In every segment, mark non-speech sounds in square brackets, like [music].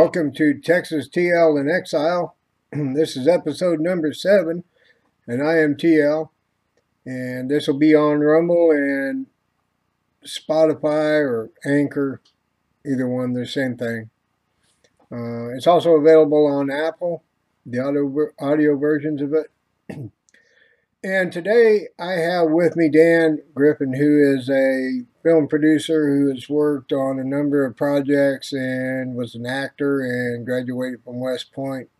Welcome to Texas TL in Exile. [clears throat] this is episode number seven, and I am TL. And this will be on Rumble and Spotify or Anchor, either one, the same thing. Uh, it's also available on Apple, the audio, audio versions of it. [clears throat] and today I have with me Dan Griffin, who is a film producer who has worked on a number of projects and was an actor and graduated from West Point.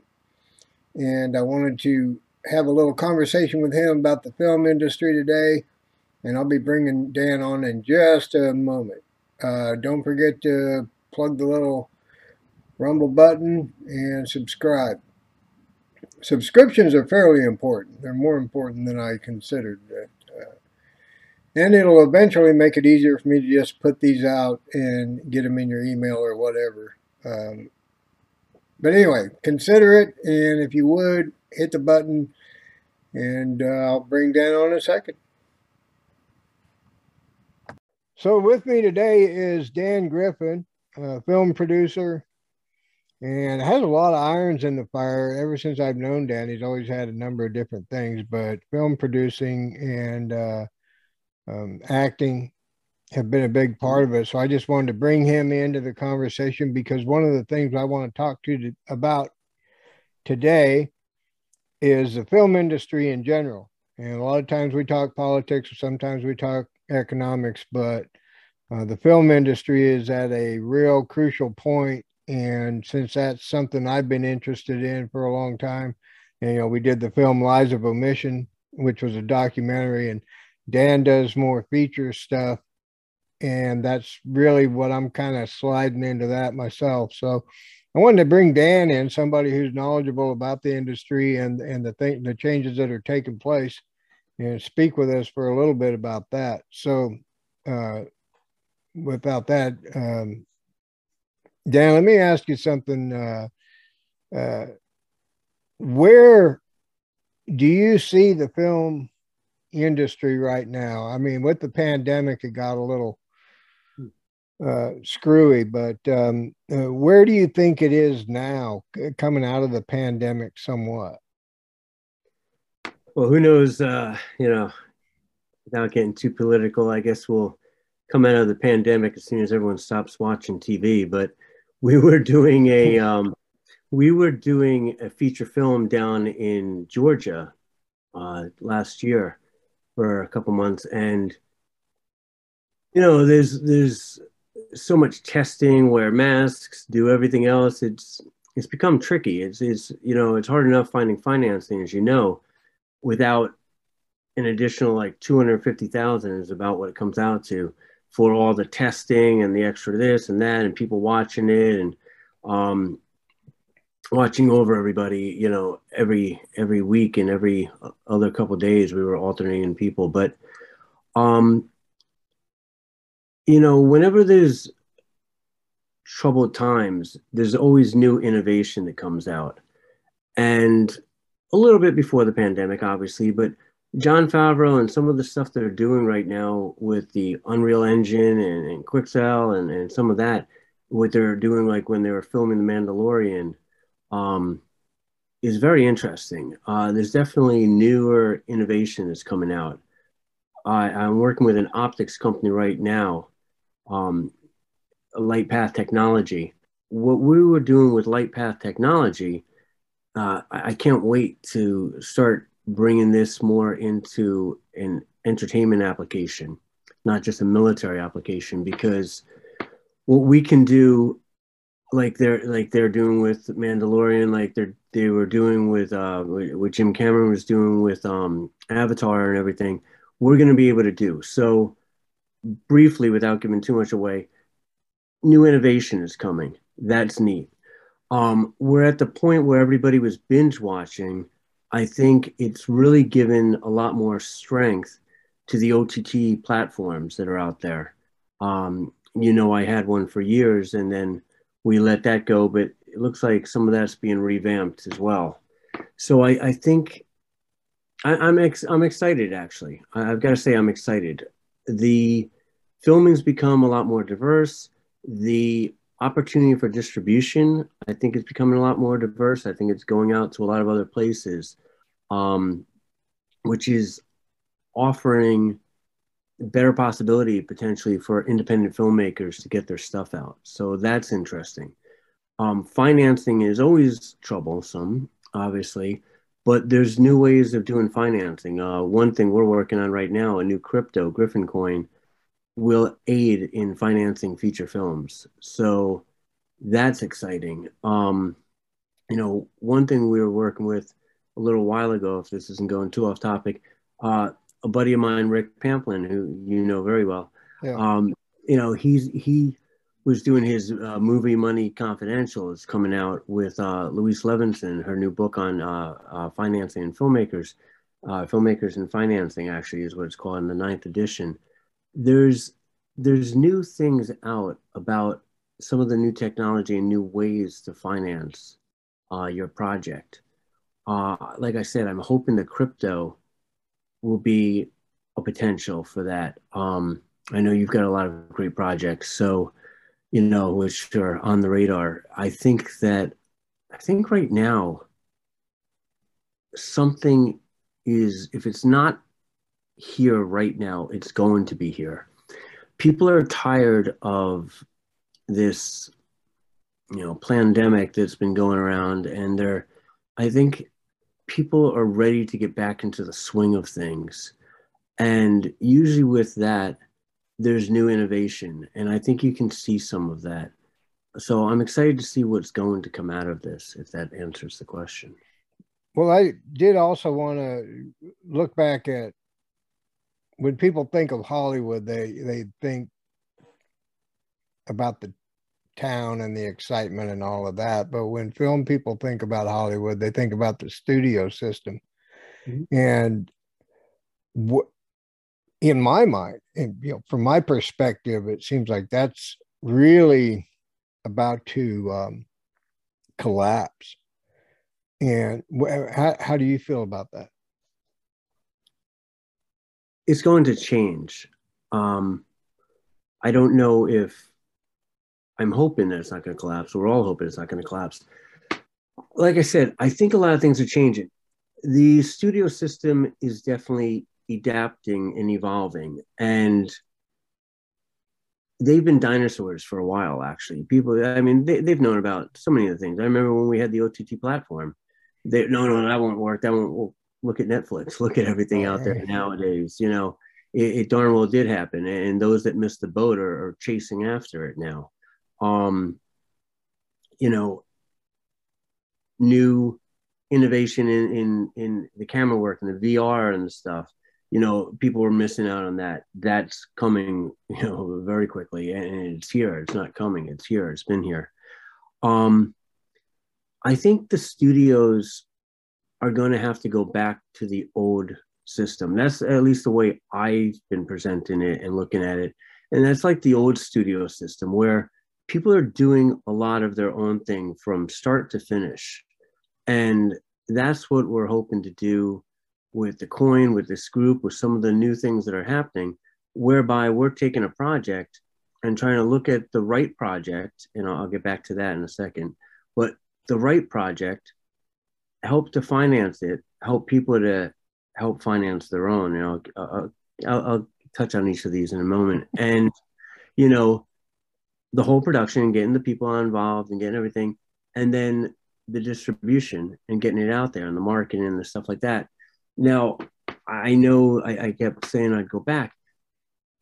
And I wanted to have a little conversation with him about the film industry today. And I'll be bringing Dan on in just a moment. Uh, don't forget to plug the little rumble button and subscribe. Subscriptions are fairly important. They're more important than I considered. And it'll eventually make it easier for me to just put these out and get them in your email or whatever. Um, but anyway, consider it. And if you would, hit the button and uh, I'll bring Dan on in a second. So with me today is Dan Griffin, a film producer, and has a lot of irons in the fire. Ever since I've known Dan, he's always had a number of different things, but film producing and uh, um, acting have been a big part of it. So I just wanted to bring him into the conversation because one of the things I want to talk to you about today is the film industry in general. And a lot of times we talk politics, sometimes we talk economics, but uh, the film industry is at a real crucial point. And since that's something I've been interested in for a long time, and, you know, we did the film Lies of Omission, which was a documentary, and Dan does more feature stuff. And that's really what I'm kind of sliding into that myself. So I wanted to bring Dan in, somebody who's knowledgeable about the industry and and the thing, the changes that are taking place, and speak with us for a little bit about that. So, uh, without that, um, Dan, let me ask you something. Uh, uh, where do you see the film industry right now? I mean, with the pandemic, it got a little uh, screwy, but um, uh, where do you think it is now, coming out of the pandemic, somewhat? Well, who knows? Uh, you know, without getting too political, I guess we'll come out of the pandemic as soon as everyone stops watching TV. But we were doing a [laughs] um, we were doing a feature film down in Georgia uh, last year for a couple months, and you know, there's there's so much testing, wear masks, do everything else. It's it's become tricky. It's it's you know it's hard enough finding financing as you know, without an additional like two hundred fifty thousand is about what it comes out to for all the testing and the extra this and that and people watching it and um, watching over everybody. You know every every week and every other couple days we were alternating people, but um you know, whenever there's troubled times, there's always new innovation that comes out. And a little bit before the pandemic, obviously, but john Favreau and some of the stuff they're doing right now with the Unreal Engine and, and Quixel and, and some of that, what they're doing like when they were filming The Mandalorian, um, is very interesting. Uh, there's definitely newer innovation that's coming out. I, I'm working with an optics company right now um, light path technology. What we were doing with light path technology, uh, I, I can't wait to start bringing this more into an entertainment application, not just a military application, because what we can do like they're like they're doing with Mandalorian, like they're they were doing with uh what Jim Cameron was doing with um Avatar and everything, we're gonna be able to do. So briefly, without giving too much away, new innovation is coming. That's neat. Um, we're at the point where everybody was binge watching. I think it's really given a lot more strength to the OTT platforms that are out there. Um, you know, I had one for years and then we let that go, but it looks like some of that's being revamped as well. So I, I think I, am ex- I'm excited actually. I, have got to say I'm excited the filming's become a lot more diverse. The opportunity for distribution, I think it's becoming a lot more diverse. I think it's going out to a lot of other places, um, which is offering better possibility potentially for independent filmmakers to get their stuff out. So that's interesting. Um, financing is always troublesome, obviously, but there's new ways of doing financing. Uh, one thing we're working on right now, a new crypto, Griffin Coin, will aid in financing feature films. So that's exciting. Um, you know, one thing we were working with a little while ago, if this isn't going too off topic, uh, a buddy of mine, Rick Pamplin, who you know very well. Yeah. Um, you know, he's he was doing his uh, movie Money Confidential is coming out with uh, Louise Levison, her new book on uh, uh financing and filmmakers, uh, filmmakers and financing actually is what it's called in the ninth edition. There's there's new things out about some of the new technology and new ways to finance uh, your project. like I said, I'm hoping the crypto will be a potential for that. Um, I know you've got a lot of great projects, so you know which are on the radar. I think that I think right now something is if it's not here right now, it's going to be here. People are tired of this, you know, pandemic that's been going around, and they're. I think people are ready to get back into the swing of things. And usually with that, there's new innovation. And I think you can see some of that. So I'm excited to see what's going to come out of this, if that answers the question. Well, I did also want to look back at when people think of Hollywood, they they think about the town and the excitement and all of that. But when film people think about Hollywood, they think about the studio system. Mm-hmm. And what in my mind, and you know, from my perspective, it seems like that's really about to um, collapse. And how, how do you feel about that? It's going to change. Um, I don't know if I'm hoping that it's not going to collapse. We're all hoping it's not going to collapse. Like I said, I think a lot of things are changing. The studio system is definitely adapting and evolving, and they've been dinosaurs for a while. Actually, people, I mean, they, have known about so many of the things. I remember when we had the OTT platform. They no, no, that won't work. That won't. Well, look at Netflix. [laughs] Look at everything out there nowadays. You know, it, it darn well did happen, and those that missed the boat are, are chasing after it now um, you know, new innovation in, in in the camera work and the VR and the stuff. You know, people were missing out on that. That's coming, [laughs] you know, very quickly, and it's here. It's not coming. It's here. It's been here. Um, I think the studios are going to have to go back to the old system. That's at least the way I've been presenting it and looking at it. And that's like the old studio system where people are doing a lot of their own thing from start to finish. And that's what we're hoping to do with the coin, with this group, with some of the new things that are happening, whereby we're taking a project and trying to look at the right project. And I'll, get back to that in a second. But the right project, help to finance it, help people to help finance their own. You know, I'll, I'll, I'll touch on each of these in a moment. And, you know, the whole production and getting the people involved and getting everything, and then the distribution and getting it out there and the marketing and the stuff like that. Now, I know I, I kept saying I'd go back.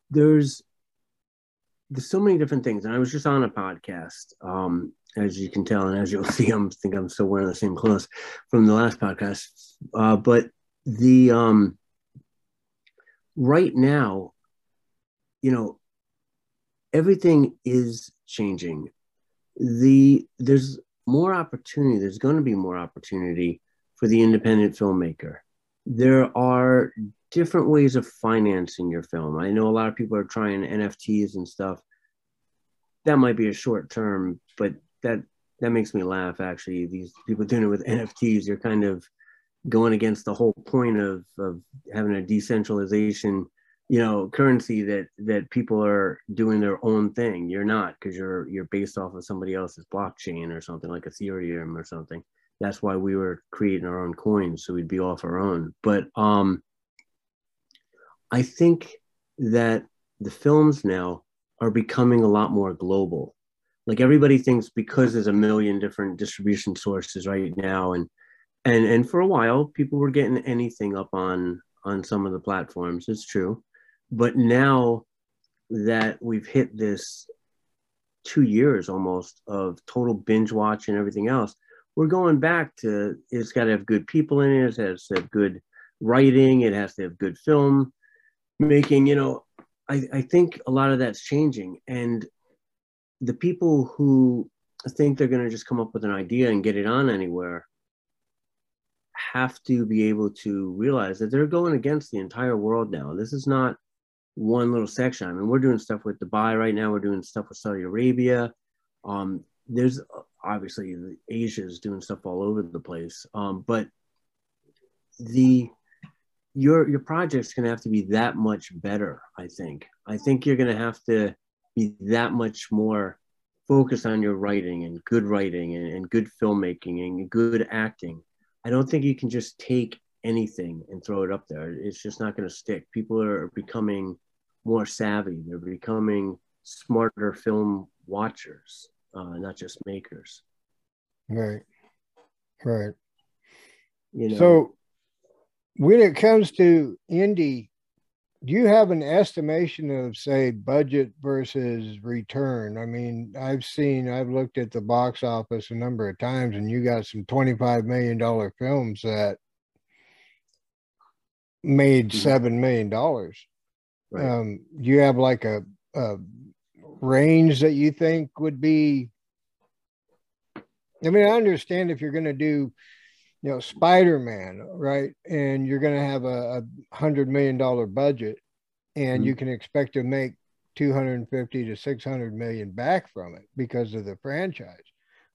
There's there's so many different things, and I was just on a podcast, um, as you can tell, and as you'll [laughs] see, I'm think I'm still wearing the same clothes from the last podcast. Uh, but the um, right now, you know, everything is changing. The there's more opportunity. There's going to be more opportunity for the independent filmmaker. There are different ways of financing your film. I know a lot of people are trying NFTs and stuff. That might be a short term, but that that makes me laugh. Actually, these people doing it with NFTs, you're kind of going against the whole point of of having a decentralization you know currency that that people are doing their own thing. You're not because you're you're based off of somebody else's blockchain or something like ethereum or something. That's why we were creating our own coins so we'd be off our own. But um i think that the films now are becoming a lot more global. Like everybody thinks because there's a million different distribution sources right now and and and for a while people were getting anything up on on some of the platforms. It's true but now that we've hit this two years almost of total binge watch and everything else, we're going back to it's got to have good people in it, it has to have good writing, it has to have good film making. You know, I, I think a lot of that's changing. And the people who think they're going to just come up with an idea and get it on anywhere have to be able to realize that they're going against the entire world now. This is not one little section. I mean, we're doing stuff with Dubai right now. We're doing stuff with Saudi Arabia. Um, there's obviously Asia is doing stuff all over the place. Um, but the your your project's gonna have to be that much better. I think. I think you're gonna have to be that much more focused on your writing and good writing and, and good filmmaking and good acting. I don't think you can just take anything and throw it up there. It's just not going to stick. People are becoming more savvy. They're becoming smarter film watchers, uh, not just makers. Right. Right. You know, So when it comes to indie, do you have an estimation of say budget versus return? I mean, I've seen I've looked at the box office a number of times and you got some 25 million dollar films that made Mhm. 7 million dollars. Right. Um, do you have like a, a range that you think would be? I mean, I understand if you're going to do, you know, Spider Man, right? And you're going to have a, a hundred million dollar budget and you can expect to make 250 to 600 million back from it because of the franchise.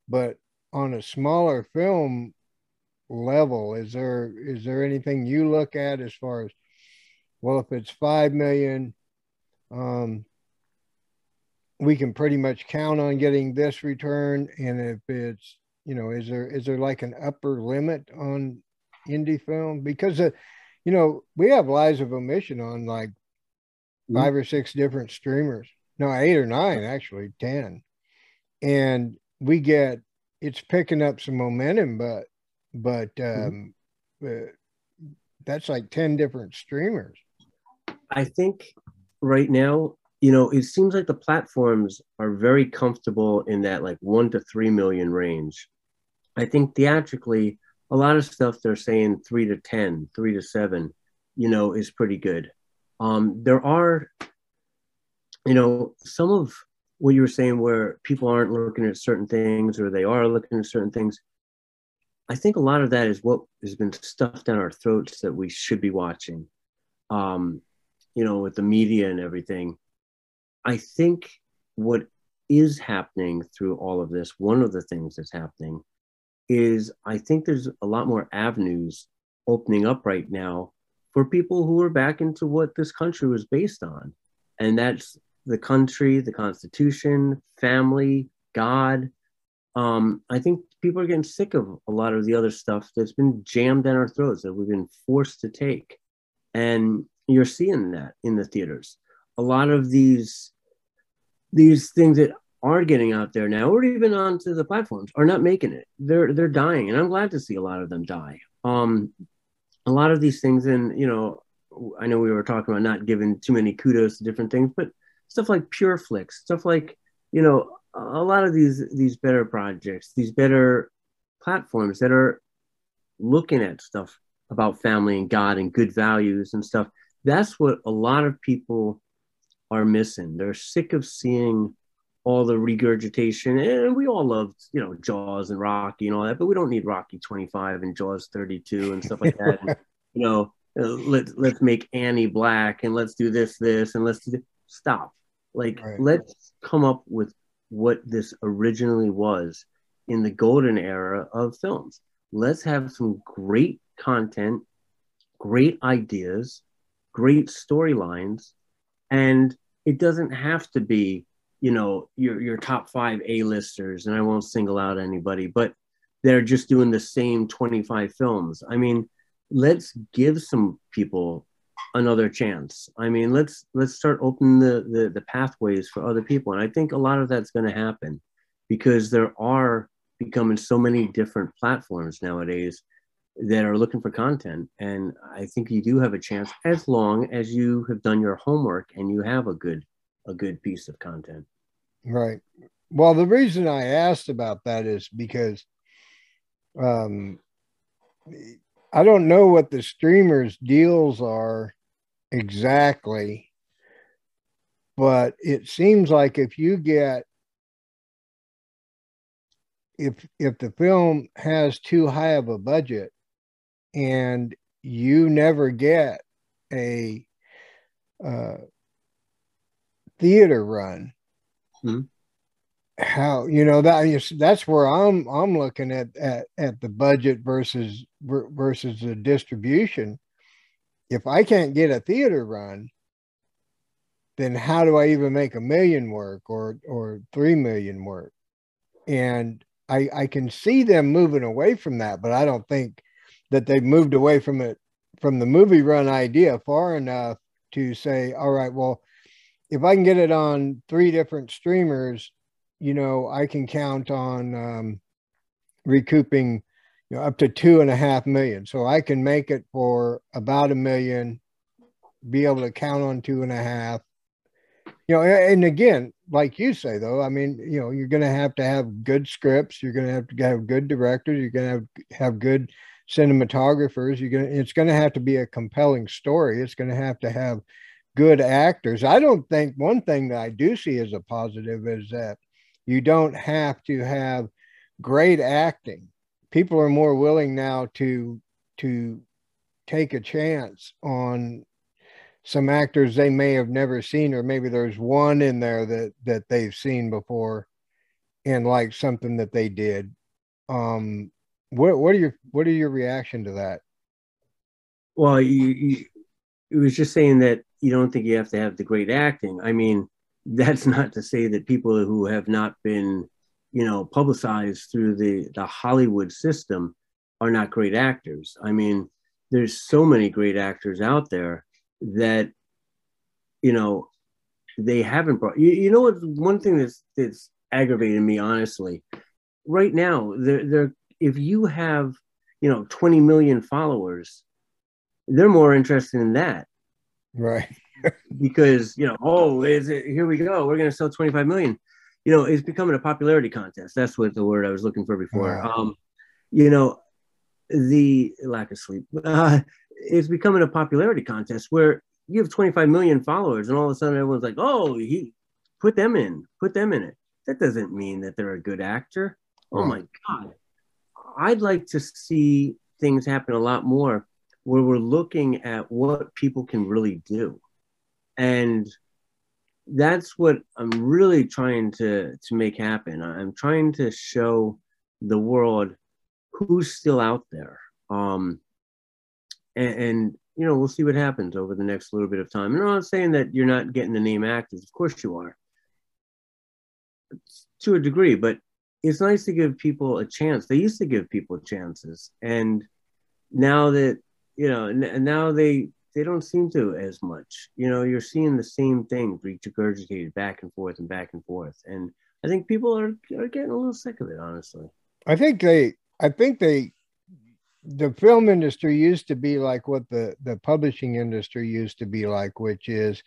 But on a smaller film level, is there is there anything you look at as far as well, if it's five million, um, we can pretty much count on getting this return. And if it's, you know, is there is there like an upper limit on indie film? Because uh, you know, we have lies of omission on like Mhm. five or six different streamers. No, eight or nine, actually, ten. And we get it's picking up some momentum, but but um uh, that's like 10 different streamers. I think right now, you know, it seems like the platforms are very comfortable in that like one to three million range. I think theatrically, a lot of stuff they're saying three to ten, three to seven, you know, is pretty good. Um, there are, you know, some of what you were saying where people aren't looking at certain things or they are looking at certain things. I think a lot of that is what has been stuffed down our throats that we should be watching. Um, you know, with the media and everything. I think what is happening through all of this, one of the things that's happening is I think there's a lot more avenues opening up right now for people who are back into what this country was based on. And that's the country, the Constitution, family, God. Um, I think people are getting sick of a lot of the other stuff that's been jammed down our throats that we've been forced to take. And you're seeing that in the theaters. A lot of these these things that are getting out there now, or even onto the platforms, are not making it. They're they're dying, and I'm glad to see a lot of them die. Um, a lot of these things, and you know, I know we were talking about not giving too many kudos to different things, but stuff like Pure Flix, stuff like you know, a lot of these these better projects, these better platforms that are looking at stuff about family and God and good values and stuff. That's what a lot of people are missing. They're sick of seeing all the regurgitation, and we all loved, you know, Jaws and Rocky and all that, but we don't need Rocky 25 and Jaws 32 and stuff like that. and, [laughs] you know, uh, let's let's make Annie black and let's do this, this, and let's do this. stop. Like, Right. let's come up with what this originally was in the golden era of films. Let's have some great content, great ideas, great storylines, and it doesn't have to be, you know, your your top five A-listers, and I won't single out anybody, but they're just doing the same 25 films. I mean, let's give some people another chance. I mean, let's let's start opening the, the the, pathways for other people. And I think a lot of that's going to happen because there are becoming so many different platforms nowadays that are looking for content. And I think you do have a chance as long as you have done your homework and you have a good a good piece of content. Right. Well, the reason I asked about that is because um I don't know what the streamers deals are exactly, but it seems like if you get if if the film has too high of a budget and you never get a uh, theater run. Hmm. How you know that that's where i'm i'm looking at at, at the budget versus versus the distribution. If i can't get a theater run then how do i even make a million work or or three million work? And i i can see them moving away from that but i don't think that they've moved away from it from the movie run idea far enough to say all right well if i can get it on three different streamers you know, I can count on um, recouping you know, up to two and a half million. So I can make it for about a million, be able to count on two and a half. You know, and again, like you say, though, I mean, you know, you're going to have to have good scripts. You're going to have to have good directors. You're going to have have good cinematographers. You're to, it's to have to be a compelling story. It's to have to have good actors. I don't think one thing that I do see as a positive is that you don't have to have great acting. People are more willing now to to take a chance on some actors they may have never seen, or maybe there's one in there that that they've seen before and like something that they did. Um, what what are your what are your reaction to that? Well, you, you it was just saying that you don't think you have to have the great acting. I mean, [laughs] that's not to say that people who have not been, you know, publicized through the, the Hollywood system are not great actors. I mean, there's so many great actors out there that, you know, they haven't brought. You, you know what? One thing that's that's aggravating me, honestly, right now, they're if you have, you know, 20 million followers, they're more interested in that. Right [laughs] because you know, oh, is it? Here we go. We're going to sell 25 million. You know, it's becoming a popularity contest. That's what the word I was looking for before. Wow. Um, you know, the lack of sleep. [laughs] Uh, it's becoming a popularity contest where you have 25 million followers, and all of a sudden everyone's like, "Oh, he put them in, put them in it." That doesn't mean that they're a good actor. Oh my god! I'd like to see things happen a lot more where we're looking at what people can really do and that's what I'm really trying to to make happen. I'm trying to show the world who's still out there. Um, and, and, you know, we'll see what happens over the next little bit of time. And I'm not saying that you're not getting the name actors. Of course you are, to a degree. But it's nice to give people a chance. They used to give people chances, and now that you know, n- now they they don't seem to as much. You know, you're seeing the same thing regurgitated back and forth and back and forth, and I think people are are getting a little sick of it. Honestly, I think they, I think they, the film industry used to be like what the the publishing industry used to be like, which is,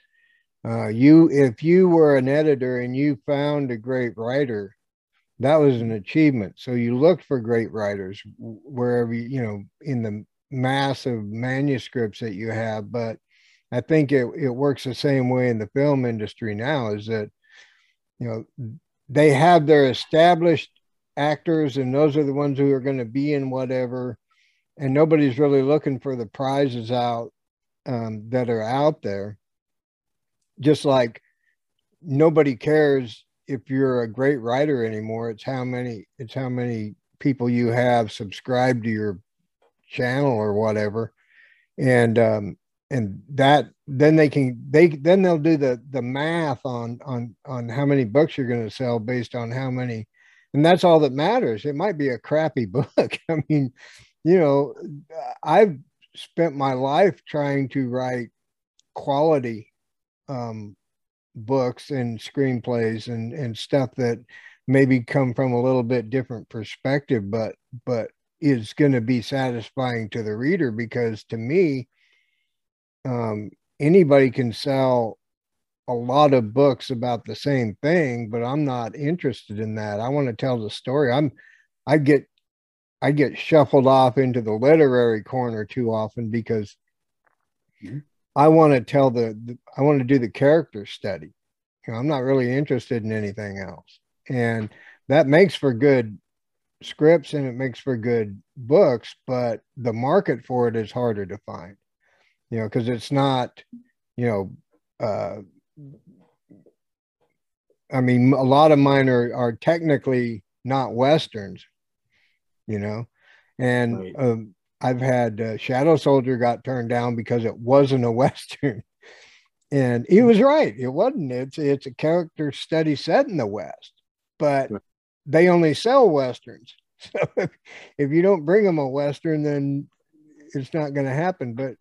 uh, you if you were an editor and you found a great writer, that was an achievement. So you looked for great writers wherever you, know in the mass of manuscripts that you have, but I think it, it works the same way in the film industry now is that, you know, they have their established actors and those are the ones who are going to be in whatever. And nobody's really looking for the prizes out um, that are out there. Just like nobody cares if you're a great writer anymore. It's how many, it's how many people you have subscribed to your channel or whatever and um and that then they can they then they'll do the the math on on on how many books you're going to sell based on how many and that's all that matters it might be a crappy [laughs] book i mean you know i've spent my life trying to write quality um, books and screenplays and and stuff that maybe come from a little bit different perspective but but is going to be satisfying to the reader because to me um, anybody can sell a lot of books about the same thing but i'm not interested in that i want to tell the story i'm i get i get shuffled off into the literary corner too often because mm-hmm. I want to tell the, the i want to do the character study you know, i'm not really interested in anything else and that makes for good scripts and it makes for good books but the market for it is harder to find you know, because it's not, you know, uh, I mean, a lot of mine are, are technically not Westerns, you know, and right. um, I've had uh, Shadow Soldier got turned down because it wasn't a [laughs] Western. and he was right. It wasn't. It's, it's a character study set in the West, but they only sell Westerns. [laughs] So if, if you don't bring them a Western, then it's not going to happen. But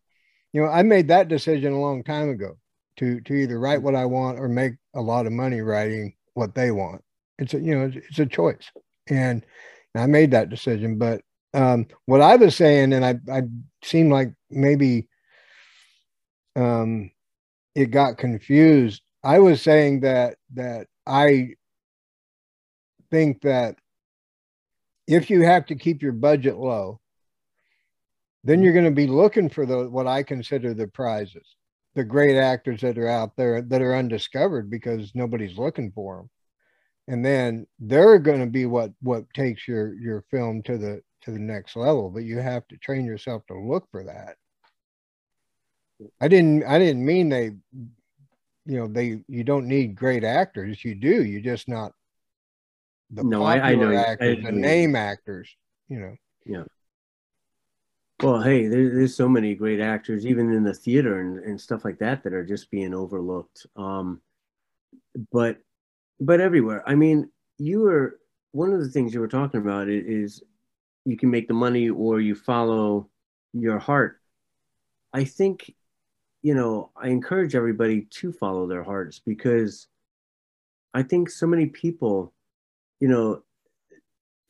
you know, I made that decision a long time ago to to either write what I want or make a lot of money writing what they want. It's a you know it's, it's a choice, and I made that decision. But um, what I was saying, and I I seemed like maybe um, it got confused. I was saying that that I think that if you have to keep your budget low then you're going to be looking for the what I consider the prizes, the great actors that are out there that are undiscovered because nobody's looking for them, and then they're going to be what what takes your your film to the to the next level. But you have to train yourself to look for that. I didn't I didn't mean they, you know, they you don't need great actors. You do. You just not the no, popular I, I know actors, I, the name actors. You know. Yeah. Well, hey, there, there's so many great actors, even in the theater and, and stuff like that, that are just being overlooked. Um, but, but everywhere. I mean, you were one of the things you were talking about is you can make the money or you follow your heart. I think, you know, I encourage everybody to follow their hearts because I think so many people, you know,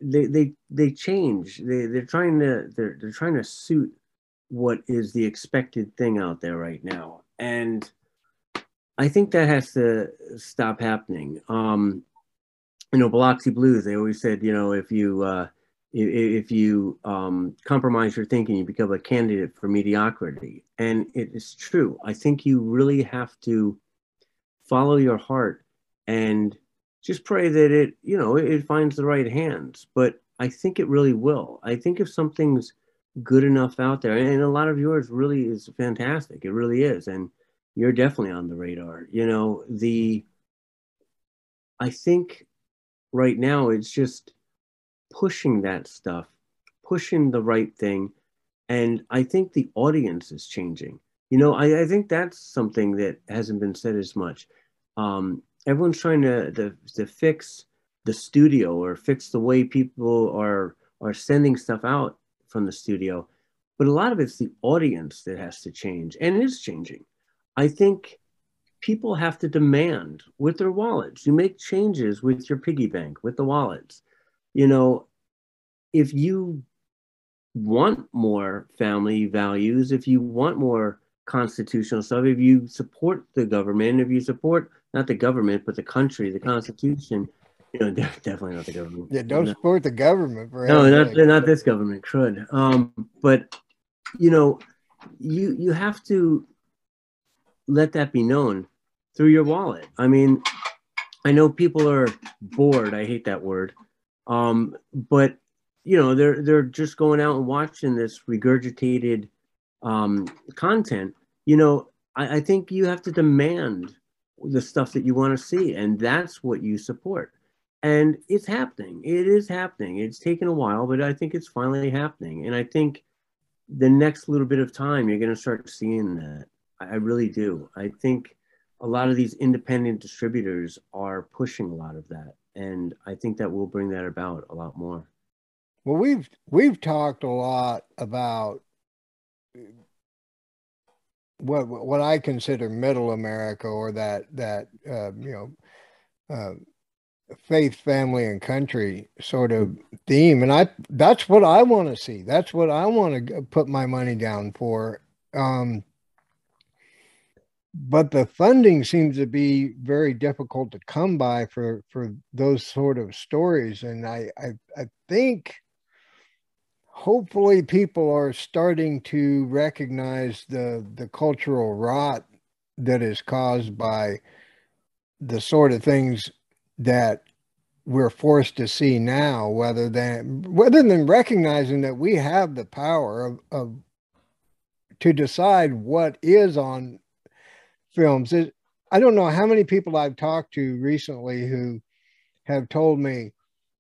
they they they change. They they're trying to they're they're trying to suit what is the expected thing out there right now, and I think that has to stop happening. Um, you know, Biloxi Blues. They always said, you know, if you uh, if, you um, compromise your thinking, you become a candidate for mediocrity, and it is true. I think you really have to follow your heart and just pray that it, you know, it finds the right hands. But I think it really will. I think if something's good enough out there, and a lot of yours really is fantastic, it really is, and you're definitely on the radar. You know, the I think right now it's just pushing that stuff, pushing the right thing, and I think the audience is changing. You know, I, I think that's something that hasn't been said as much. Um, everyone's trying to, to to fix the studio or fix the way people are are sending stuff out from the studio but a lot of it's the audience that has to change and is changing i think people have to demand with their wallets you make changes with your piggy bank with the wallets you know if you want more family values if you want more constitutional stuff if you support the government if you support not the government, but the country, the Constitution. You know, [laughs] definitely not the government. Yeah, don't no. support the government. no, not not this government. Crud. Um, but you know, you you have to let that be known through your wallet. I mean, I know people are bored. I hate that word. Um, but you know, they're they're just going out and watching this regurgitated um, content. You know, I, I think you have to demand the stuff that you want to see and that's what you support. And it's happening. It is happening. It's taken a while but i think it's finally happening. And i think the next little bit of time you're going to start seeing that. I really do. I think a lot of these independent distributors are pushing a lot of that, and I think that will bring that about a lot more. Well, we've we've talked a lot about what what I consider middle America or that that uh, you know uh, faith, family, and country sort of theme, and I that's what I want to see. That's what I want to put my money down for. Um, but the funding seems to be very difficult to come by for for those sort of stories, and I I, I think hopefully people are starting to recognize the the cultural rot that is caused by the sort of things that we're forced to see now rather than rather than recognizing that we have the power of, of to decide what is on films it, i don't know how many people i've talked to recently who have told me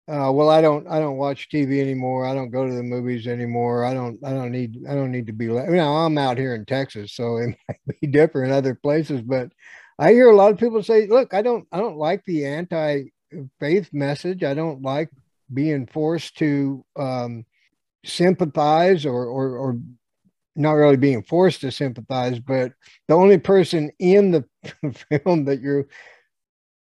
uh, well, I don't, I don't watch TV anymore. I don't go to the movies anymore. I don't, I don't need, I don't need to be. You know, I'm out here in Texas, so it [laughs] might be different in other places. But I hear a lot of people say, "Look, I don't, I don't like the anti-faith message. I don't like being forced to um, sympathize or, or, or not really being forced to sympathize, but the only person in the [laughs] film that you're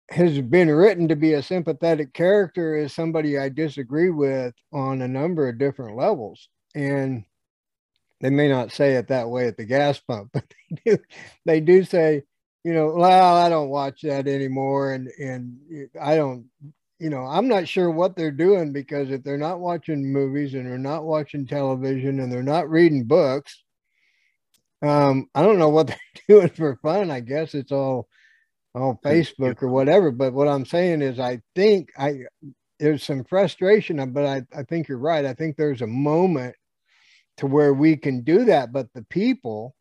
has been written to be a sympathetic character is somebody I disagree with on a number of different levels. And they may not say it that way at the gas pump, [laughs] but they do, they do say, you know, well, I don't watch that anymore. And, and I don't, you know, I'm not sure what they're doing because if they're not watching movies and they're not watching television and they're not reading books, um, I don't know what [laughs] they're doing for fun. I guess it's all on Facebook or whatever. But what I'm saying is, I think I there's some frustration, but I, I think you're right. I think there's a moment to where we can do that, but the people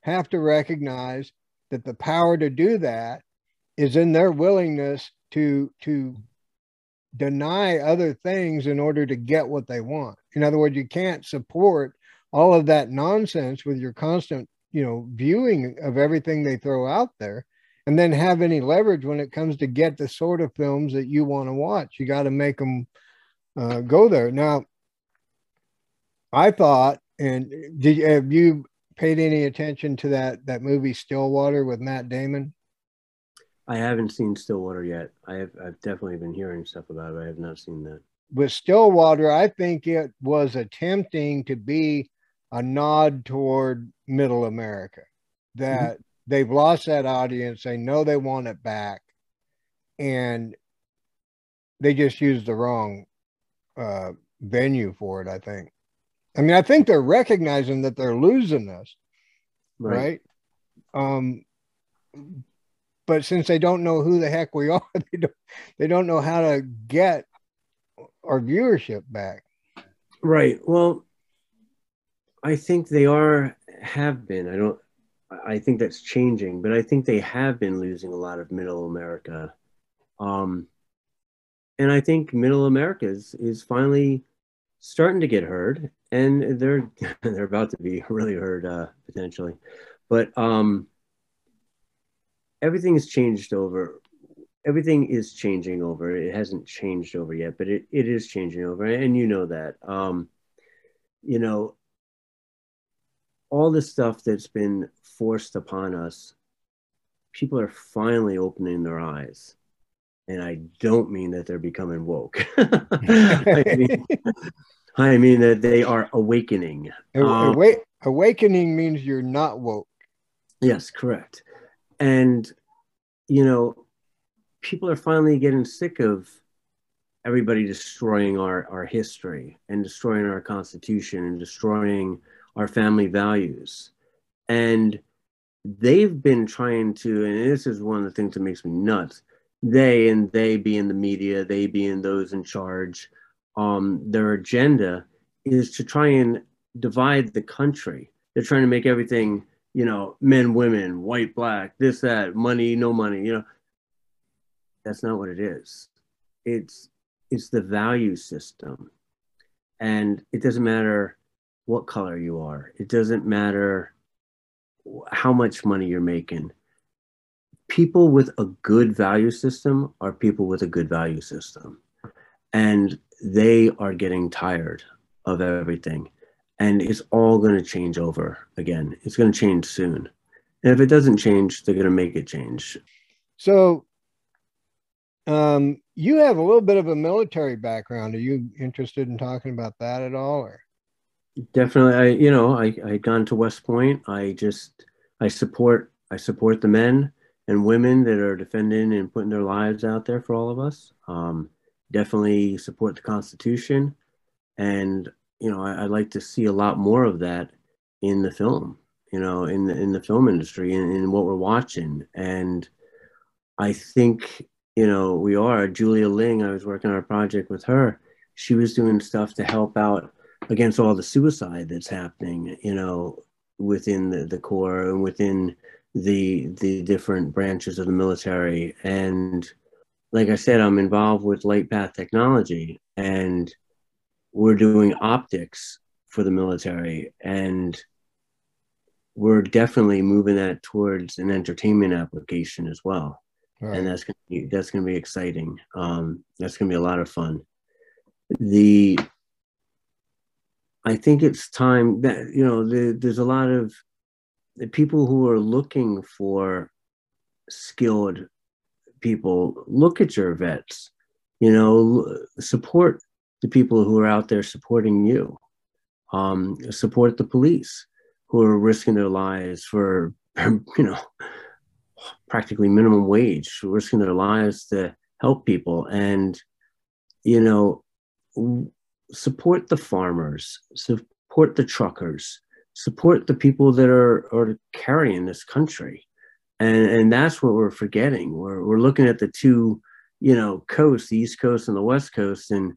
have to recognize that the power to do that is in their willingness to to deny other things in order to get what they want. In other words, you can't support all of that nonsense with your constant, you know, viewing of everything they throw out there and then have any leverage when it comes to get the sort of films that you want to watch. You got to make them uh, go there. Now, I thought, and did have you paid any attention to that that movie Stillwater with Matt Damon? I haven't seen Stillwater yet. I have I've definitely been hearing stuff about it. I have not seen that. With Stillwater, I think it was attempting to be a nod toward Middle America. That mm-hmm they've lost that audience. They know they want it back, and they just used the wrong uh, venue for it. I think. I mean, I think they're recognizing that they're losing this, right? right? Um, but since they don't know who the heck we are, [laughs] they don't they don't know how to get our viewership back. Right. Well, I think they are have been. I don't I think that's changing, but I think they have been losing a lot of middle America. Um, and I think middle America is, is finally starting to get heard and they're [laughs] they're about to be [laughs] really heard uh, potentially. But um, everything has changed over everything is changing over. It hasn't changed over yet, but it, it is changing over. And you know that. Um, you know, all the stuff that's been forced upon us, people are finally opening their eyes. And I don't mean that they're becoming woke. [laughs] I, mean, I, mean, that they are awakening. Um, awakening means you're not woke. Yes, correct. And, you know, people are finally getting sick of everybody destroying our, our history and destroying our constitution and destroying our family values. And they've been trying to, and this is one of the things that makes me nuts. They and they being the media, they being those in charge, um, their agenda is to try and divide the country. They're trying to make everything, you know, men, women, white, black, this, that, money, no money, you know. That's not what it is. It's it's the value system. And it doesn't matter what color you are. It doesn't matter how much money you're making. People with a good value system are people with a good value system. And they are getting tired of everything. And it's all going to change over again. It's going to change soon. And if it doesn't change, they're going to make it change. So, um, you have a little bit of a military background. Are you interested in talking about that at all? Or definitely, I you know I I gone to West Point. I just I support I support the men and women that are defending and putting their lives out there for all of us. Um, definitely support the Constitution, and you know I, would like to see a lot more of that in the film. You know, in the in the film industry and in what we're watching, and I think you know we are. Julia Ling, I was working on a project with her. She was doing stuff to help out against all the suicide that's happening. You know, within the, the corps and within the the different branches of the military and like I said, I'm involved with Light Path Technology, and we're doing optics for the military, and we're definitely moving that towards an entertainment application as well. Right. And that's gonna be that's gonna be exciting. Um, that's gonna be a lot of fun. The I think it's time that you know the, there's a lot of the people who are looking for skilled people look at your vets you know support the people who are out there supporting you. Um, support the police who are risking their lives for [laughs] you know practically minimum wage risking their lives to help people. And you know support the farmers support the truckers support the people that are, are carrying this country. And and that's what we're forgetting. We're we're looking at the two, you know, coasts, the East Coast and the West Coast, and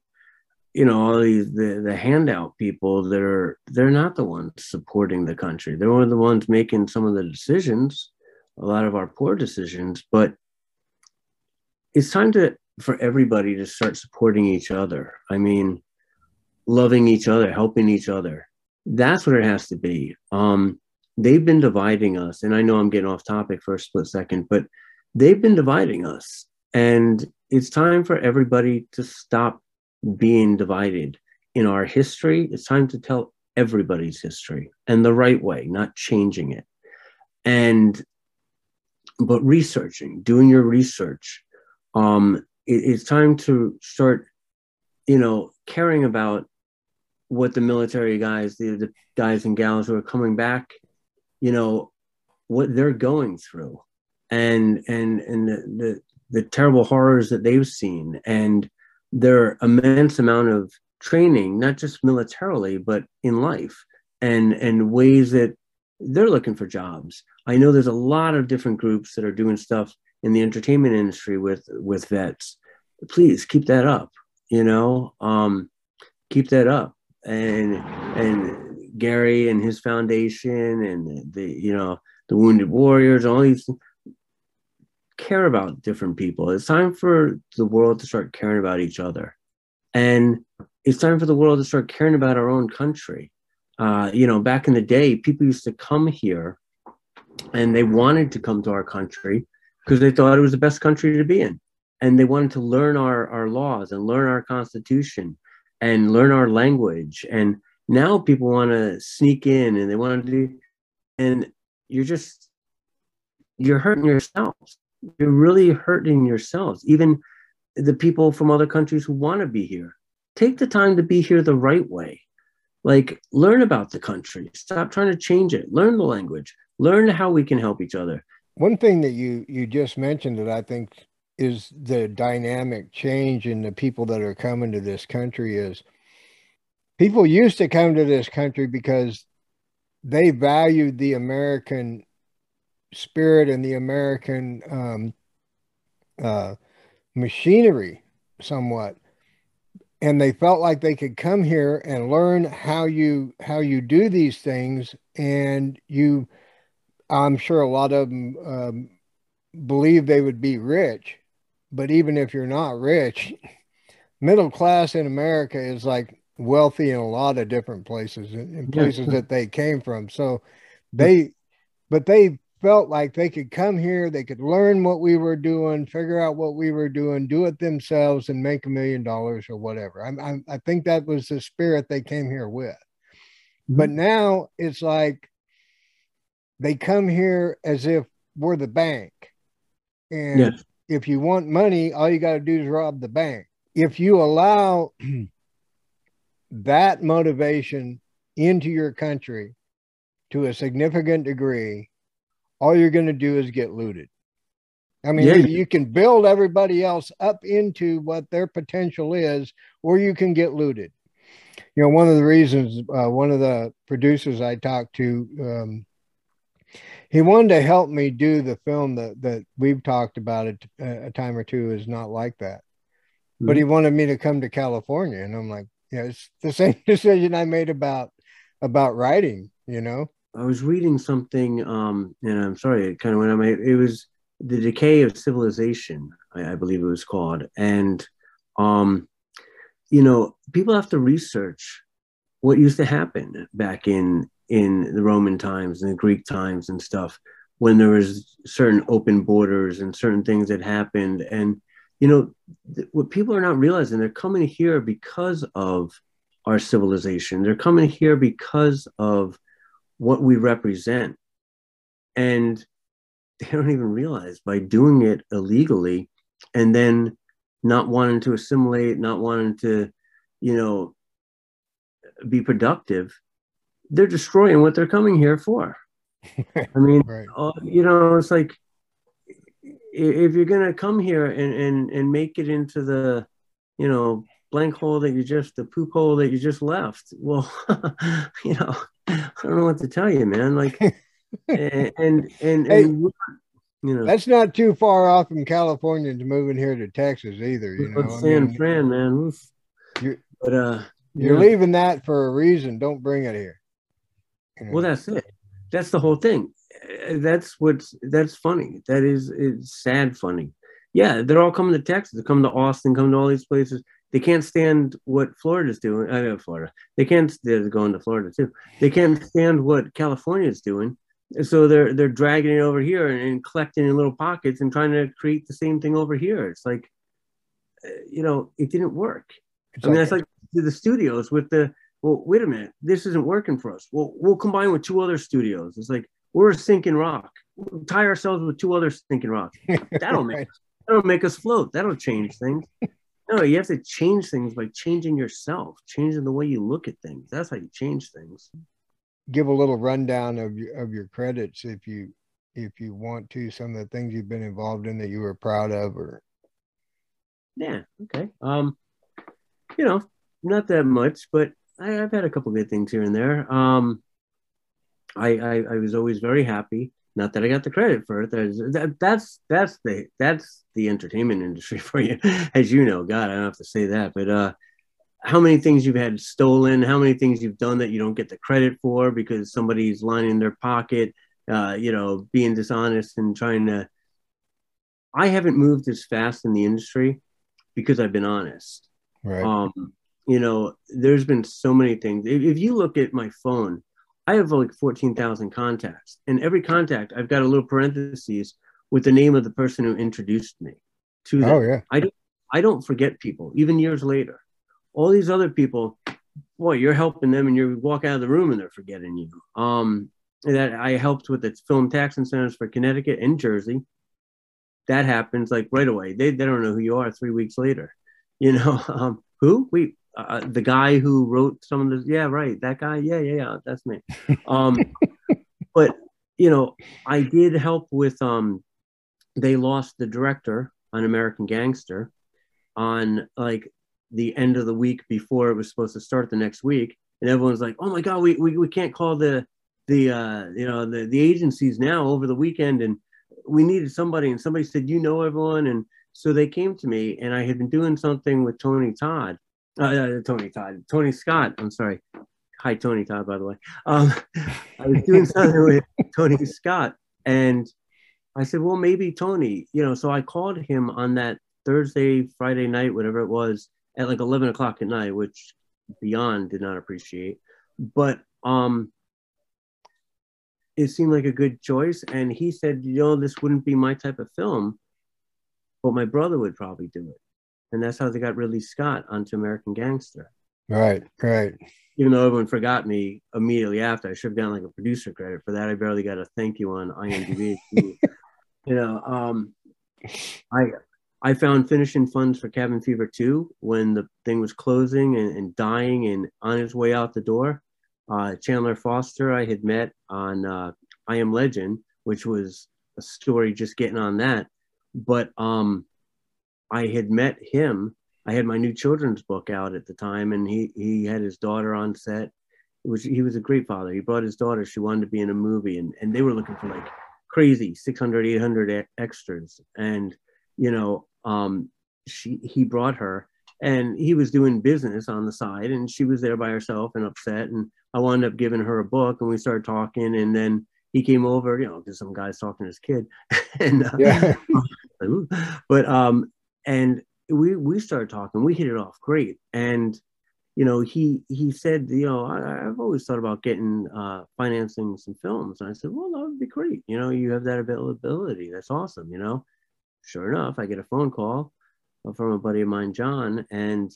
you know all these the the handout people that are they're not the ones supporting the country. They're the ones making some of the decisions, a lot of our poor decisions. But it's time to for everybody to start supporting each other. I mean, loving each other, helping each other. That's what it has to be. Um, they've been dividing us. And I know I'm getting off topic for a split second, but they've been dividing us. And it's time for everybody to stop being divided in our history. It's time to tell everybody's history and the right way, not changing it. And but researching, doing your research. Um, it, it's time to start, you know, caring about what the military guys, the, the guys and gals who are coming back you know what they're going through and and and the, the, the terrible horrors that they've seen and their immense amount of training not just militarily but in life and and ways that they're looking for jobs. I know there's a lot of different groups that are doing stuff in the entertainment industry with with vets. Please keep that up you know? Um keep that up. And and Gary and his foundation and the, you know the Wounded Warriors, all these care about different people. It's time for the world to start caring about each other, and it's time for the world to start caring about our own country. Uh, you know, back in the day, people used to come here, and they wanted to come to our country because they thought it was the best country to be in, and they wanted to learn our our laws and learn our constitution and learn our language and now people want to sneak in and they want to do, and you're just, you're hurting yourselves. You're really hurting yourselves. Even the people from other countries who want to be here. Take the time to be here the right way. Like, learn about the country. Stop trying to change it. Learn the language. Learn how we can help each other. One thing that you you just mentioned that I think is the dynamic change in the people that are coming to this country is people used to come to this country because they valued the American spirit and the American um, uh, machinery somewhat, and they felt like they could come here and learn how you how you do these things, and you, I'm sure a lot of them um, believe they would be rich, but even if you're not rich, [laughs] middle class in America is like wealthy in a lot of different places in places that they came from. So they but they felt like they could come here, they could learn what we were doing, figure out what we were doing, do it themselves, and make a million dollars or whatever. I, I, I think that was the spirit they came here with. Mm-hmm. But now it's like they come here as if we're the bank. And yes. if you want money, all you got to do is rob the bank. If you allow [clears throat] that motivation into your country to a significant degree, all you're going to do is get looted. I mean, yeah. you can build everybody else up into what their potential is, or you can get looted. You know, one of the reasons, uh, one of the producers I talked to, um, he wanted to help me do the film that that we've talked about it a time or two is not like that, mm-hmm. but he wanted me to come to California, and I'm like, yeah, it's the [laughs] same decision I made about about writing. You know, I was reading something, um, and I'm sorry, it kind of went on my. It was the decay of civilization, I, I believe it was called, and um, you know, people have to research what used to happen back in in the Roman times and the Greek times and stuff when there was certain open borders and certain things that happened. And you know th- what people are not realizing they're coming here because of our civilization. They're coming here because of what we represent and they don't even realize by doing it illegally and then not wanting to assimilate not wanting to you know be productive they're destroying what they're coming here for. [laughs] I mean, right. uh, you know, it's like if you're gonna come here and and and make it into the, you know, blank hole that you just the poop hole that you just left. Well, [laughs] you know, I don't know what to tell you, man. Like, [laughs] and and, and, hey, you know, that's not too far off from California to moving here to Texas either. You know, San mean, Fran, man. You're, but uh, you're leaving that for a reason. Don't bring it here. Well, that's it. That's the whole thing. That's what's that's funny. That is it's sad funny. Yeah, they're all coming to Texas. They're coming to Austin, coming to all these places. They can't stand what Florida's doing. I know Florida. They can't. They're going to Florida too. They can't stand what California's doing. So they're they're dragging it over here and, and collecting in little pockets and trying to create the same thing over here. It's like, uh, you know, it didn't work. Exactly. I mean, that's like the studios with the well, wait a minute, this isn't working for us. Well, we'll combine with two other studios. It's like we're a sinking rock. We'll tie ourselves with two other sinking rocks. [laughs] That'll make right. that'll make us float. That'll change things. No, you have to change things by changing yourself, changing the way you look at things. That's how you change things. Give a little rundown of your of your credits if you if you want to, some of the things you've been involved in that you were proud of or yeah, okay. Um, you know, not that much, but I, have had a couple good things here and there. Um, I, I, I was always very happy. Not that I got the credit for it. That, that's that's the that's the entertainment industry [laughs] for you, as you know. God, I don't have to say that, but uh, how many things you've had stolen? How many things you've done that you don't get the credit for because somebody's lining their pocket? Uh, you know, being dishonest and trying to. I haven't moved as fast in the industry because I've been honest. Right. Um, you know, there's been so many things. If, if you look at my phone, I have like 14,000 contacts, and every contact I've got a little parentheses with the name of the person who introduced me to them. Oh yeah. I don't I don't forget people even years later. All these other people, boy, you're helping them, and you walk out of the room and they're forgetting you. Um, that I helped with the film tax incentives for Connecticut and Jersey. That happens like right away. They they don't know who you are three weeks later. You know, [laughs] um, who we uh, the guy who wrote some of the yeah right that guy yeah yeah yeah that's me. Um [laughs] but you know i did help with um they lost the director on american gangster on like the end of the week before it was supposed to start the next week and everyone's like oh my god we, we, we can't call the the uh you know the the agencies now over the weekend and we needed somebody and somebody said you know everyone and so they came to me and i had been doing something with tony todd uh, uh, Tony Todd, Tony Scott. I'm sorry. Hi, Tony Todd, by the way. Um, I was doing [laughs] something with Tony Scott, and I said, well, maybe Tony, you know. So I called him on that Thursday, Friday night, whatever it was, at like 11 o'clock at night, which Beyond did not appreciate. But um, it seemed like a good choice. And he said, you know, this wouldn't be my type of film, but my brother would probably do it. And that's how they got Ridley Scott onto American Gangster. Right, right. Even though everyone forgot me immediately after, I should have gotten like a producer credit for that. I barely got a thank you on IMDb. [laughs] you know, um, I I found finishing funds for Cabin Fever 2 when the thing was closing and, and dying and on its way out the door. Uh, Chandler Foster, I had met on uh, I Am Legend, which was a story just getting on that. But um, I had met him. I had my new children's book out at the time, and he he had his daughter on set. Which he was a great father. He brought his daughter. She wanted to be in a movie, and and they were looking for like crazy 600, 800 extras, and you know, um, she he brought her, and he was doing business on the side, and she was there by herself and upset, and I wound up giving her a book, and we started talking, and then he came over, you know, because some guy's talking to his kid, [laughs] and uh, yeah. [laughs] but um, and we we started talking. We hit it off great, and you know, he he said, you know, I, have always thought about getting uh, financing some films, and I said, well, that would be great. You know, you have that availability. That's awesome. You know, sure enough, I get a phone call from a buddy of mine, John, and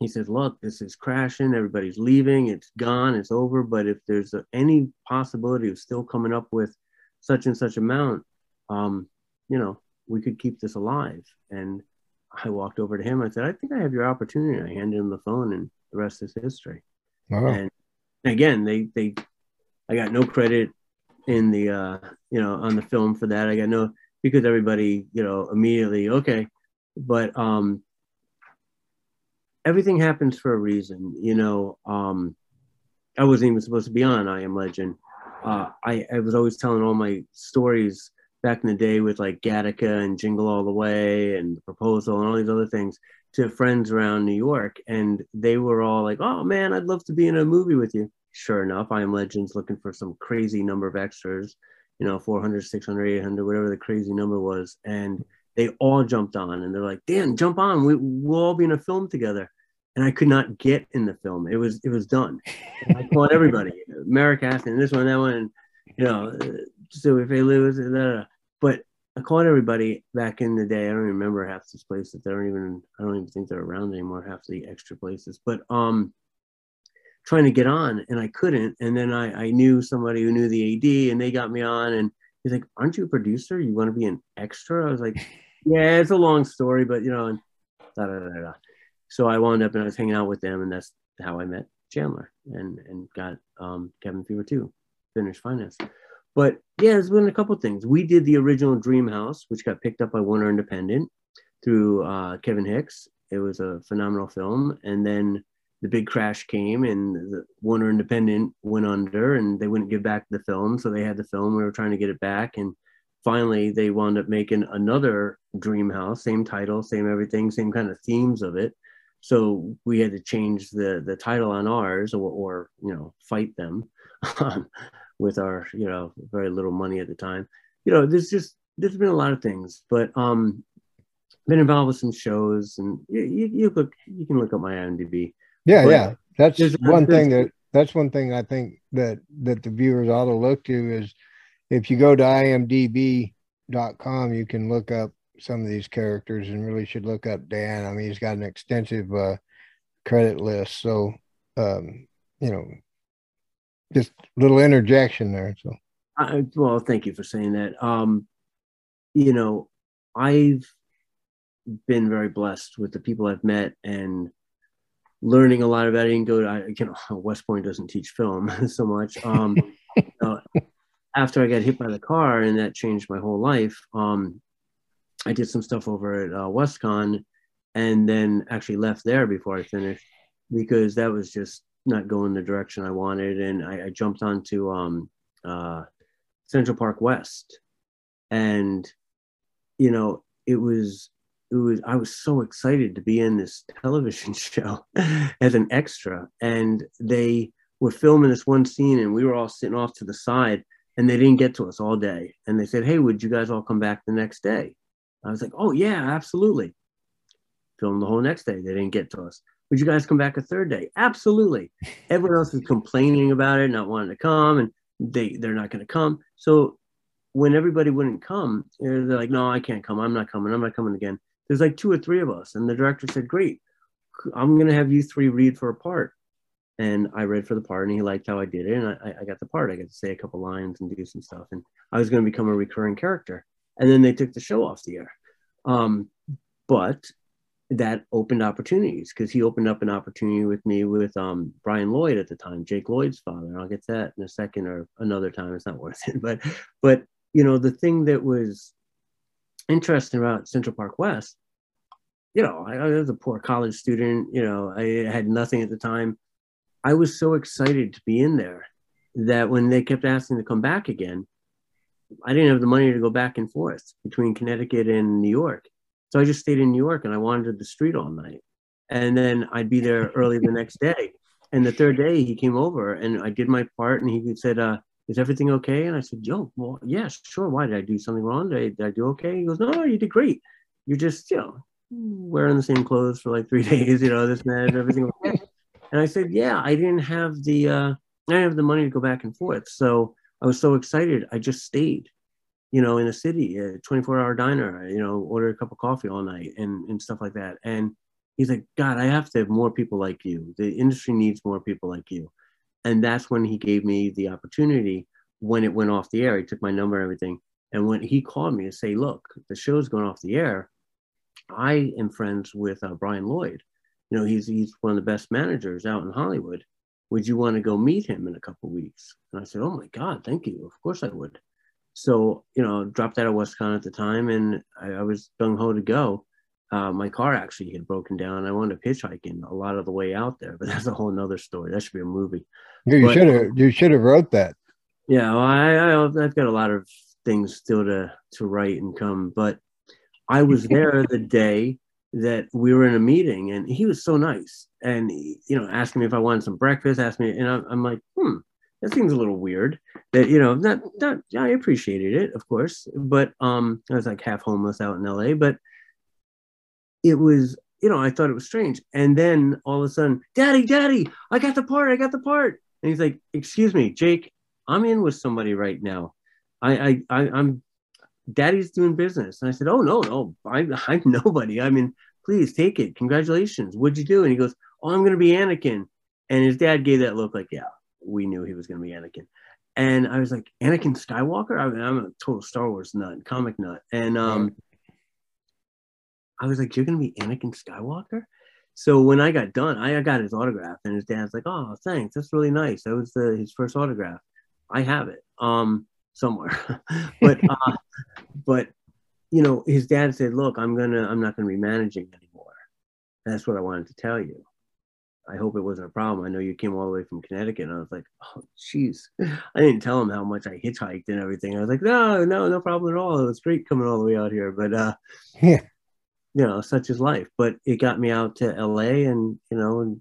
he says, look, this is crashing. Everybody's leaving. It's gone. It's over. But if there's a, any possibility of still coming up with such and such amount, um, you know, we could keep this alive. And I walked over to him. I said, I think I have your opportunity. I handed him the phone, and the rest is history. Wow. And again, they they, I got no credit in the uh, you know on the film for that. I got no because everybody you know immediately okay, but um, everything happens for a reason. You know, um, I wasn't even supposed to be on I Am Legend. Uh, I, I was always telling all my stories back in the day with like Gattaca and Jingle All the Way and the Proposal and all these other things to friends around New York. And they were all like, oh man, I'd love to be in a movie with you. Sure enough, I Am Legends looking for some crazy number of extras, you know, 400, 600, 800, whatever the crazy number was. And they all jumped on and they're like, Dan, jump on. We, we'll all be in a film together. And I could not get in the film. It was it was done. I called everybody, [laughs] Merrick Aston, this one, that one, and, you know, uh, so if they lose, but I called everybody back in the day. I don't remember half these places. They don't even. I don't even think they're around anymore. Half the extra places. But um, trying to get on, and I couldn't. And then I I knew somebody who knew the AD, and they got me on. And he's like, "Aren't you a producer? You want to be an extra?" I was like, "Yeah, it's a long story, but you know." And da da da da. So I wound up and I was hanging out with them, and that's how I met Chandler and and got um, Cabin Fever two, finished finance. But yeah, there's been a couple things. We did the original Dream House, which got picked up by Warner Independent through uh, Kevin Hicks. It was a phenomenal film, and then the big crash came, and the Warner Independent went under, and they wouldn't give back the film, so they had the film. We were trying to get it back, and finally they wound up making another Dream House, same title, same everything, same kind of themes of it. So we had to change the the title on ours, or, or you know, fight them. [laughs] with our you know very little money at the time. You know there's just there's been a lot of things but um been involved with some shows and you, you, you look you can look up my imdb. Yeah but yeah. That's one thing that that's one thing i think that that the viewers ought to look to is if you go to imdb.com you can look up some of these characters and really should look up dan. I mean he's got an extensive uh credit list. So um you know just little interjection there. So, I, well, thank you for saying that. Um, you know, I've been very blessed with the people I've met and learning a lot about it. And go to, you know, [laughs] West Point doesn't teach film [laughs] so much. Um, [laughs] uh, after I got hit by the car and that changed my whole life, um, I did some stuff over at uh, WestConn and then actually left there before I finished because that was just not going the direction I wanted, and I, I jumped onto um, uh, Central Park West, and you know it was it was I was so excited to be in this [laughs] television show as an extra, and they were filming this one scene, and we were all sitting off to the side, and they didn't get to us all day, and they said, "Hey, would you guys all come back the next day?" I was like, "Oh yeah, absolutely." Filmed the whole next day. They didn't get to us. Would you guys come back a third day? Absolutely. [laughs] Everyone else is complaining about it, not wanting to come. And they they're not going to come. So when everybody wouldn't come, they're like, no, I can't come. I'm not coming. I'm not coming again. There's like two or three of us, and the director said, great, I'm going to have you three read for a part. And I read for the part, and he liked how I did it, and I, I got the part. I got to say a couple lines and do some stuff, and I was going to become a recurring character. And then they took the show off the air. Um, but that opened opportunities because he opened up an opportunity with me with um, Brian Lloyd at the time, Jake Lloyd's father. And I'll get to that in a second or another time. It's not worth it. [laughs] But but you know, the thing that was interesting about Central Park West, you know, I, I was a poor college student, you know, I had nothing at the time. I was so excited to be in there that when they kept asking to come back again, I didn't have the money to go back and forth between Connecticut and New York. So I just stayed in New York and I wandered the street all night. And then I'd be there [laughs] early the next day. And the third day he came over and I did my part and he said, uh, is everything okay? And I said, yo, well, yeah, sure. Why did I do something wrong? Did I, did I do okay? He goes, no, no, you did great. You're just, you know, wearing the same clothes for like three [laughs] days, you know, this and that, everything. Okay. and I said, yeah, I didn't have the, uh, I didn't have the money to go back and forth. So I was so excited. I just stayed you know, in a city, a 24 hour diner, you know, order a cup of coffee all night and, and stuff like that. And he's like, God, I have to have more people like you. The industry needs more people like you. And that's when he gave me the opportunity when it went off the air. He took my number and everything. And when he called me to say, look, the show's going off the air, I am friends with uh, Brian Lloyd. You know, he's, he's one of the best managers out in Hollywood. Would you want to go meet him in a couple weeks? And I said, oh my God, thank you. Of course I would so you know dropped out of WestConn at the time and i, I was gung-ho to go. Uh, my car actually had broken down. I wound up hitchhiking a lot of the way out there but [laughs] that's a whole nother story. That should be a movie. You should have you should have wrote that. Yeah well, I, I i've got a lot of things still to to write and come but i [laughs] was there the day that we were in a meeting and he was so nice. And you know asking me if i wanted some breakfast asked me and i'm, I'm like hmm that seems a little weird. That you know, not not I appreciated it, of course, but um, I was like half homeless out in LA, but it was you know I thought it was strange, and then all of a sudden, Daddy, Daddy, I got the part, I got the part, and he's like, Excuse me, Jake, I'm in with somebody right now. I I, I I'm Daddy's doing business, and I said, Oh no, no, I I'm [laughs] nobody. I mean, please take it. Congratulations. What'd you do? And he goes, Oh, I'm gonna be Anakin. And his dad gave that look like, yeah, we knew he was going to be Anakin. And I was like, Anakin Skywalker? I mean, I'm a total Star Wars nut, comic nut. And um, I was like, You're going to be Anakin Skywalker? So when I got done, I got his autograph, and his dad's like, "Oh, thanks, that's really nice. That was the, his first autograph. I have it um, somewhere, [laughs] but [laughs] uh, but you know, his dad said, "Look, I'm gonna, I'm not gonna be managing anymore." That's what I wanted to tell you. I hope it wasn't a problem. I know you came all the way from Connecticut. And I was like, oh, jeez. I didn't tell him how much I hitchhiked and everything. I was like, no, no, no problem at all. It was great coming all the way out here. But, uh, [laughs] yeah, you know, such is life. But it got me out to LA and, you know, and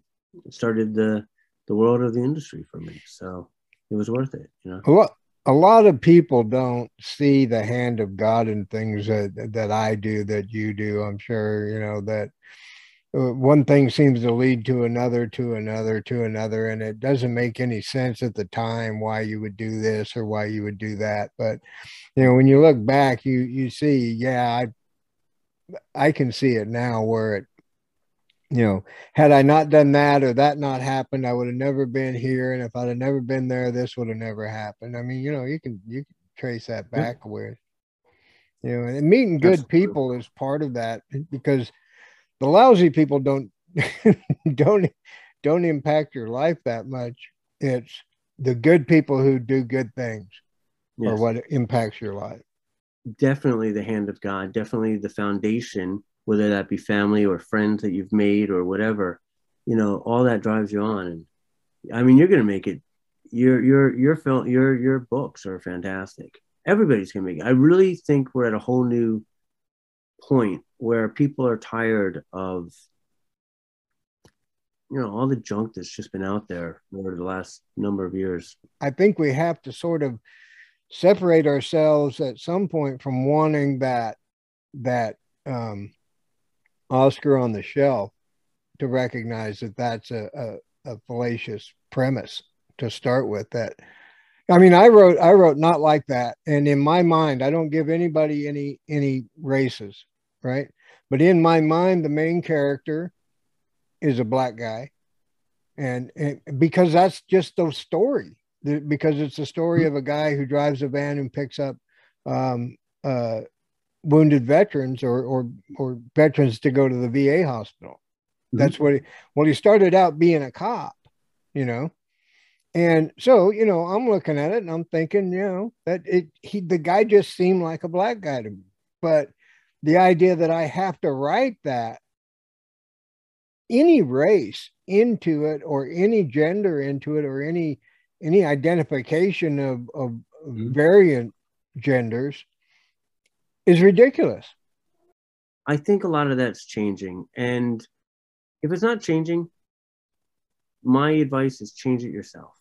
started the, the world of the industry for me. So it was worth it, you know. A lot, a lot of people don't see the hand of God in things that, that I do, that you do. I'm sure, you know, that Uh, one thing seems to lead to another to another to another and it doesn't make any sense at the time why you would do this or why you would do that but you know when you look back you you see yeah i i can see it now where it you know had i not done that or that not happened i would have never been here and if i'd have never been there this would have never happened i mean you know you can you can trace that back yeah. where you know and meeting good Absolutely. people is part of that because the lousy people don't [laughs] don't don't impact your life that much. It's the good people who do good things yes. or what impacts your life. Definitely the hand of God, definitely the foundation, whether that be family or friends that you've made or whatever, you know, all that drives you on. And I mean, you're going to make it. Your, your, your film, your, your books are fantastic. Everybody's going to make it. I really think we're at a whole new point where people are tired of you know all the junk that's just been out there over the last number of years. I think we have to sort of separate ourselves at some point from wanting that that um, oscar on the shelf to recognize that that's a, a, a fallacious premise to start with that I mean, I wrote I wrote not like that, and in my mind, I don't give anybody any any races, right? But in my mind, the main character is a black guy, and, and because that's just the story. Because it's the story of a guy who drives a van and picks up um, uh, wounded veterans or, or or veterans to go to the VA hospital. Mm-hmm. That's what he. Well, he started out being a cop, you know, and so you know I'm looking at it and I'm thinking, you know, that it he the guy just seemed like a black guy to me, but the idea that I have to write that any race into it or any gender into it or any any identification of, of mm-hmm. variant genders is ridiculous. I think a lot of that's changing. And if it's not changing, my advice is change it yourself.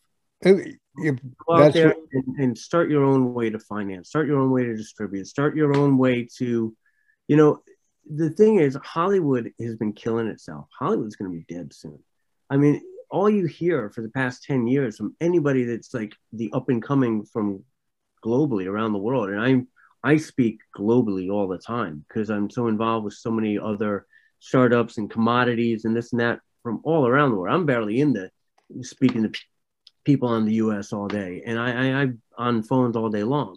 If, Go out there and, and, start your own way to finance, start your own way to distribute, start your own way to, you know, the thing is, Hollywood has been killing itself. Hollywood's going to be dead soon. I mean, all you hear for the past 10 years from anybody that's like the up and coming from globally around the world, and I'm I speak globally all the time because I'm so involved with so many other startups and commodities and this and that from all around the world. I'm barely in the speaking to people in the U.S. all day, and I, I I'm on phones all day long.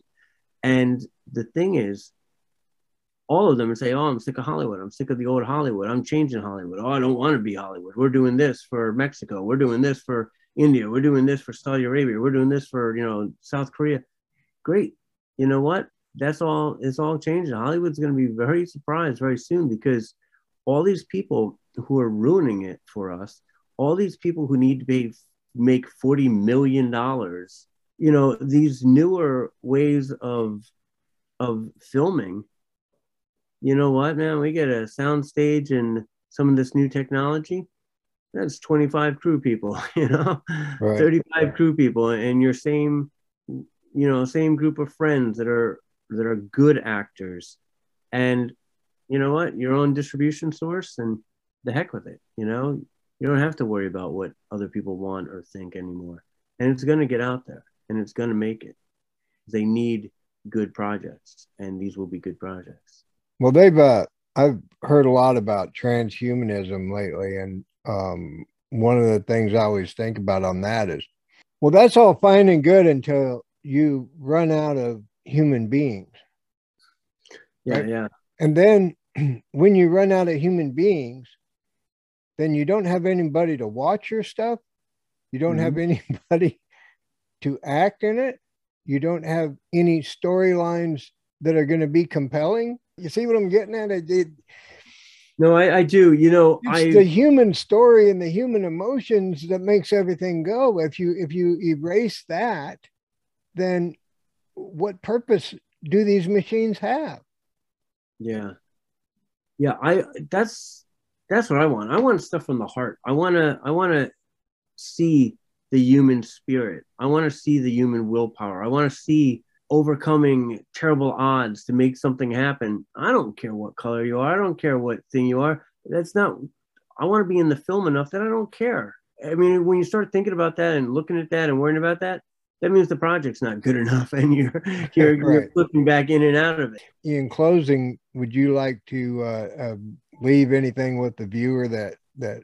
And the thing is, all of them and say, "Oh, I'm sick of Hollywood. I'm sick of the old Hollywood. I'm changing Hollywood. Oh, I don't want to be Hollywood. We're doing this for Mexico. We're doing this for India. We're doing this for Saudi Arabia. We're doing this for you know South Korea. Great. You know what? That's all. It's all changing. Hollywood's going to be very surprised very soon because all these people who are ruining it for us, all these people who need to be make forty million dollars. You know, these newer ways of of filming you know what, man, we get a sound stage and some of this new technology. That's 25 crew people, [laughs] you know, right. 35 crew people, and your same, you know, same group of friends that are that are good actors, and you know what, your own distribution source, and the heck with it, you know, you don't have to worry about what other people want or think anymore, and it's going to get out there, and it's going to make it. They need good projects, and these will be good projects. Well, they've uh, I've heard a lot about transhumanism lately, and um, one of the things I always think about on that is, well, that's all fine and good until you run out of human beings. Yeah, right? yeah. And then [clears throat] when you run out of human beings, then you don't have anybody to watch your stuff. You don't mm-hmm. have [laughs] anybody to act in it. You don't have any storylines that are going to be compelling. You see what I'm getting at? I did. No, I, I do. You know, it's I, the human story and the human emotions that makes everything go. If you if you erase that, then what purpose do these machines have? Yeah, yeah. I that's that's what I want. I want stuff from the heart. I want to I want to see the human spirit. I want to see the human willpower. I want to see overcoming terrible odds to make something happen. I don't care what color you are. I don't care what thing you are. That's not, I want to be in the film enough that I don't care. I mean, when you start thinking about that and looking at that and worrying about that, that means the project's not good [laughs] enough and you're [laughs] you're, right. you're flipping back in and out of it. In closing, would you like to uh, uh, leave anything with the viewer that that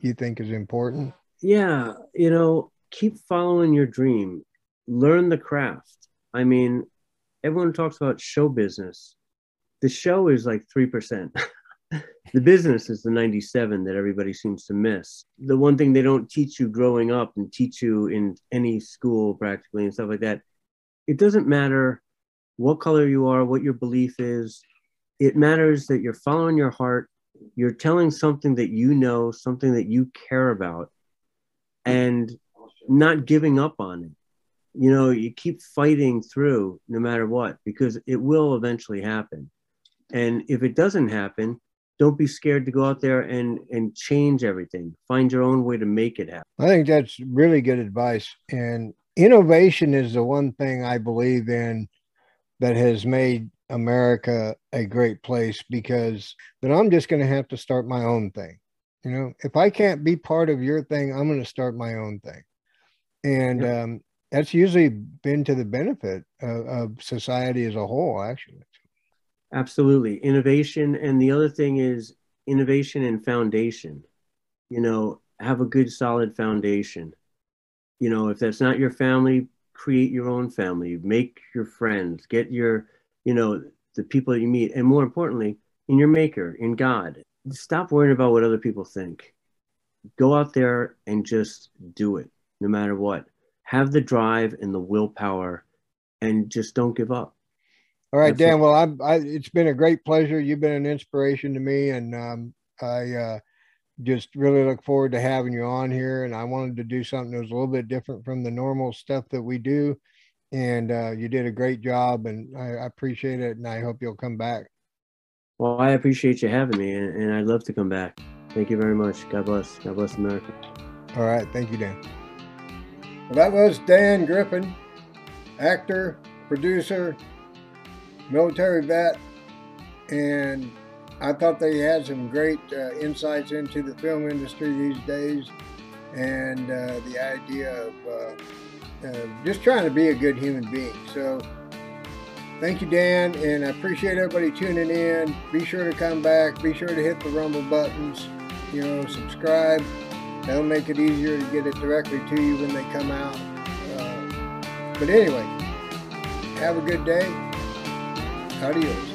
you think is important? Yeah, you know, keep following your dream. Learn the craft I mean, everyone talks about show business. The show is like 3%. [laughs] the business is the 97 that everybody seems to miss. The one thing they don't teach you growing up and teach you in any school practically and stuff like that, it doesn't matter what color you are, what your belief is. It matters that you're following your heart, you're telling something that you know, something that you care about, and not giving up on it you know you keep fighting through no matter what because it will eventually happen. And if it doesn't happen don't be scared to go out there and and change everything. Find your own way to make it happen. I think that's really good advice. And innovation is the one thing i believe in that has made america a great place because then i'm just going to have to start my own thing. You know if i can't be part of your thing i'm going to start my own thing. And um that's usually been to the benefit of, of society as a whole, actually. Absolutely. Innovation. And the other thing is innovation and foundation. You know, have a good solid foundation. You know, if that's not your family, create your own family, make your friends, get your, you know, the people you meet, and more importantly, in your maker, in God. Stop worrying about what other people think. Go out there and just do it, no matter what. Have the drive and the willpower, and just don't give up. All right, Dan. Well, I'm, I, it's been a great pleasure. You've been an inspiration to me, and um, I uh, just really look forward to having you on here. And I wanted to do something that was a little bit different from the normal stuff that we do. And uh, you did a great job, and I, I, appreciate it. And I hope you'll come back. Well, I appreciate you having me, and, and I'd love to come back. Thank you very much. God bless. God bless America. All right. Thank you, Dan. Well, that was Dan Griffin, actor, producer, military vet, and I thought they had some great uh, insights into the film industry these days and uh, the idea of uh, just trying to be a good human being. So, thank you, Dan, and I appreciate everybody tuning in. Be sure to come back. Be sure to hit the rumble buttons. You know, subscribe. That'll make it easier to get it directly to you when they come out. Uh, but anyway, have a good day. Adios.